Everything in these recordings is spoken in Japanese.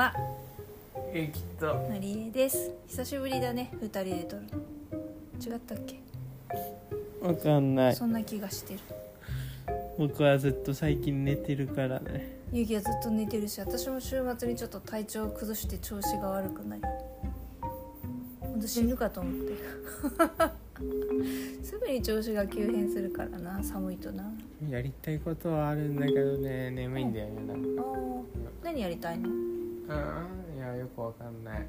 はえきっと。マリエです。久しぶりだね二人で撮るの。違ったっけ？わかんない。そんな気がしてる。僕はずっと最近寝てるからね。ゆうきはずっと寝てるし私も週末にちょっと体調を崩して調子が悪くなりほんと死ぬかと思って。すぐに調子が急変するからな寒いとな。やりたいことはあるんだけどね眠いんだよねなんか。あー。何やりたいの？あいやよくわかんない。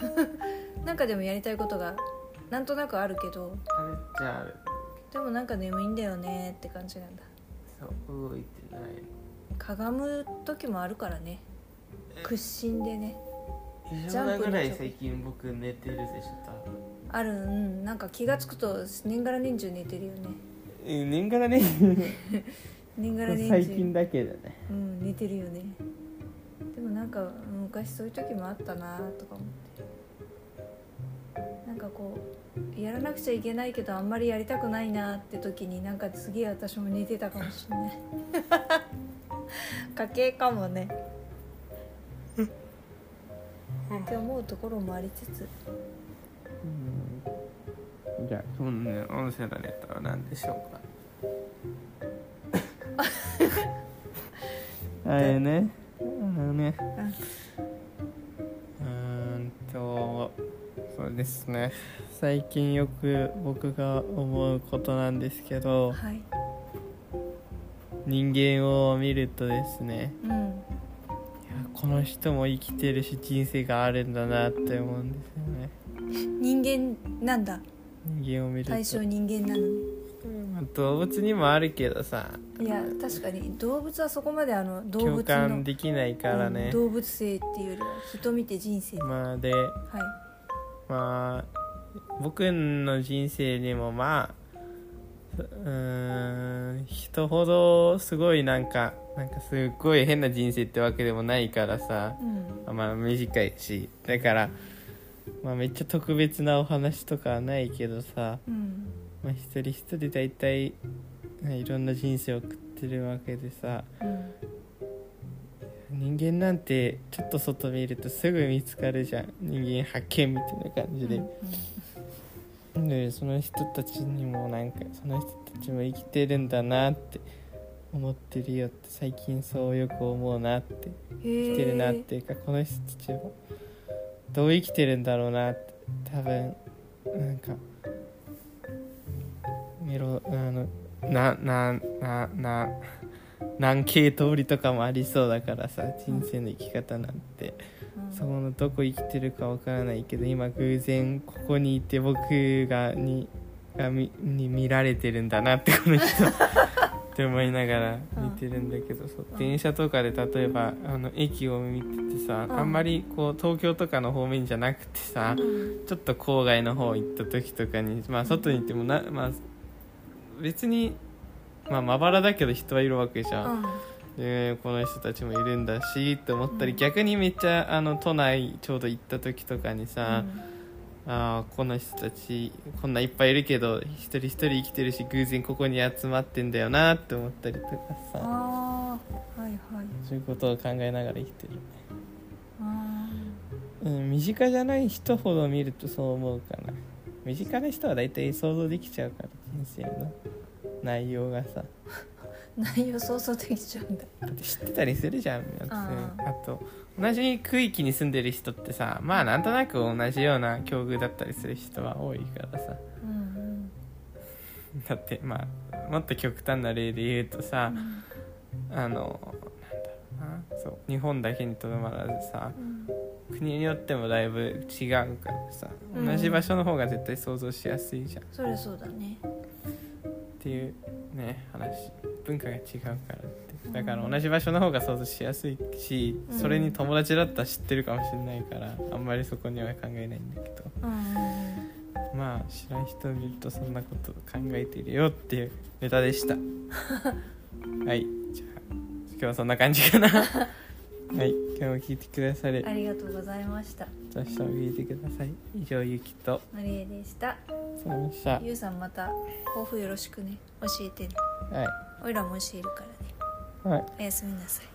なんかでもやりたいことがなんとなくあるけど。あるっちゃある。でもなんか眠いんだよねって感じなんだ。そう動いてない。かがむ時もあるからね。屈伸でね。異ジャンプの常なぐらい最近僕寝てるでしょ多分あるうん。なんか気が付くと年がら年中寝てるよね。え年がらね年がら年中。最近だけだね。うん寝てるよねでもなんか昔そういう時もあったなとか思って。なんかこうやらなくちゃいけないけどあんまりやりたくないなって時になんかすげえ私も寝てたかもしれない。家計かもね。って思うところもありつつ。うん。じゃあ今度ね音声のネタは何でしょうか。あれねね。うーんとそうですね。最近よく僕が思うことなんですけどはい。人間を見るとですねうん。この人も生きてるし人生があるんだなって思うんですよね。人間なんだ。人間を見ると。対象人間なの動物にもあるけどさ。いや確かに。動物はそこまであの動共物の感できないからね。うん、動物性っていうよりは人見て人生、まあではい。まあ僕の人生にもまあうーん人ほどすごいなんかなんかすっごい変な人生ってわけでもないからさ。うん。まあ短いし。だから、まあ、めっちゃ特別なお話とかはないけどさ、うんまあ、一人一人大体ねいろんな人生を送ってるわけでさ。うん。人間なんてちょっと外見るとすぐ見つかるじゃん。人間発見みたいな感じで、でその人たちにもなんかその人たちも生きてるんだなって思ってるよって最近そうよく思うなって生きてるなっていうかこの人たちもどう生きてるんだろうなって多分なんかメロあのなななな何系通りとかもありそうだからさ人生の生き方なんて。そこのどこ生きてるかわからないけど今偶然ここにいて僕がにがみに見られてるんだなってこの人 って思いながら見てるんだけどそううん電車とかで例えばあの駅を見ててさうん。あんまりこう東京とかの方面じゃなくてさうん。ちょっと郊外の方行った時とかにまあ外にいてもなまあ別にまあまばらだけど人はいるわけじゃん。うん。でこの人たちもいるんだしって思ったり、うん。逆にめっちゃあの都内ちょうど行った時とかにさ、ああこの人たちこんないっぱいいるけど一人一人生きてるし偶然ここに集まってんだよなって思ったりとかさ。はいはい。そういうことを考えながら生きてる、あうん、身近じゃない人ほど見るとそう思うかな。身近な人は大体想像できちゃうから人生の内容がさ。ー 内容想像できちゃうんだ。だって知ってたりするじゃんああと同じ区域に住んでる人ってさまあなんとなく同じような境遇だったりする人は多いからさ。うんだってまあもっと極端な例で言うとさうん。あのなんだろうな。そう日本だけにとどまらずさうん。国によってもだいぶ違うからさうん。同じ場所の方が絶対想像しやすいじゃん。っそりゃそうだねていうね話文化が違うからって。だから同じ場所の方が想像しやすいしうん。それに友達だったら知ってるかもしれないからあんまりそこには考えないんだけど。うん。まあ知らん人を見るとそんなことを考えているよっていうネタでした。はい。じゃあ今日はそんな感じかな。はい。今日も聞いてくださりありがとうございました。明日も聞いてください。以上ゆきと。マリエでしたそのしゃゆうさんまた抱負よろしくね。教えてね。はい。おいらも教えるからね。はい。おやすみなさい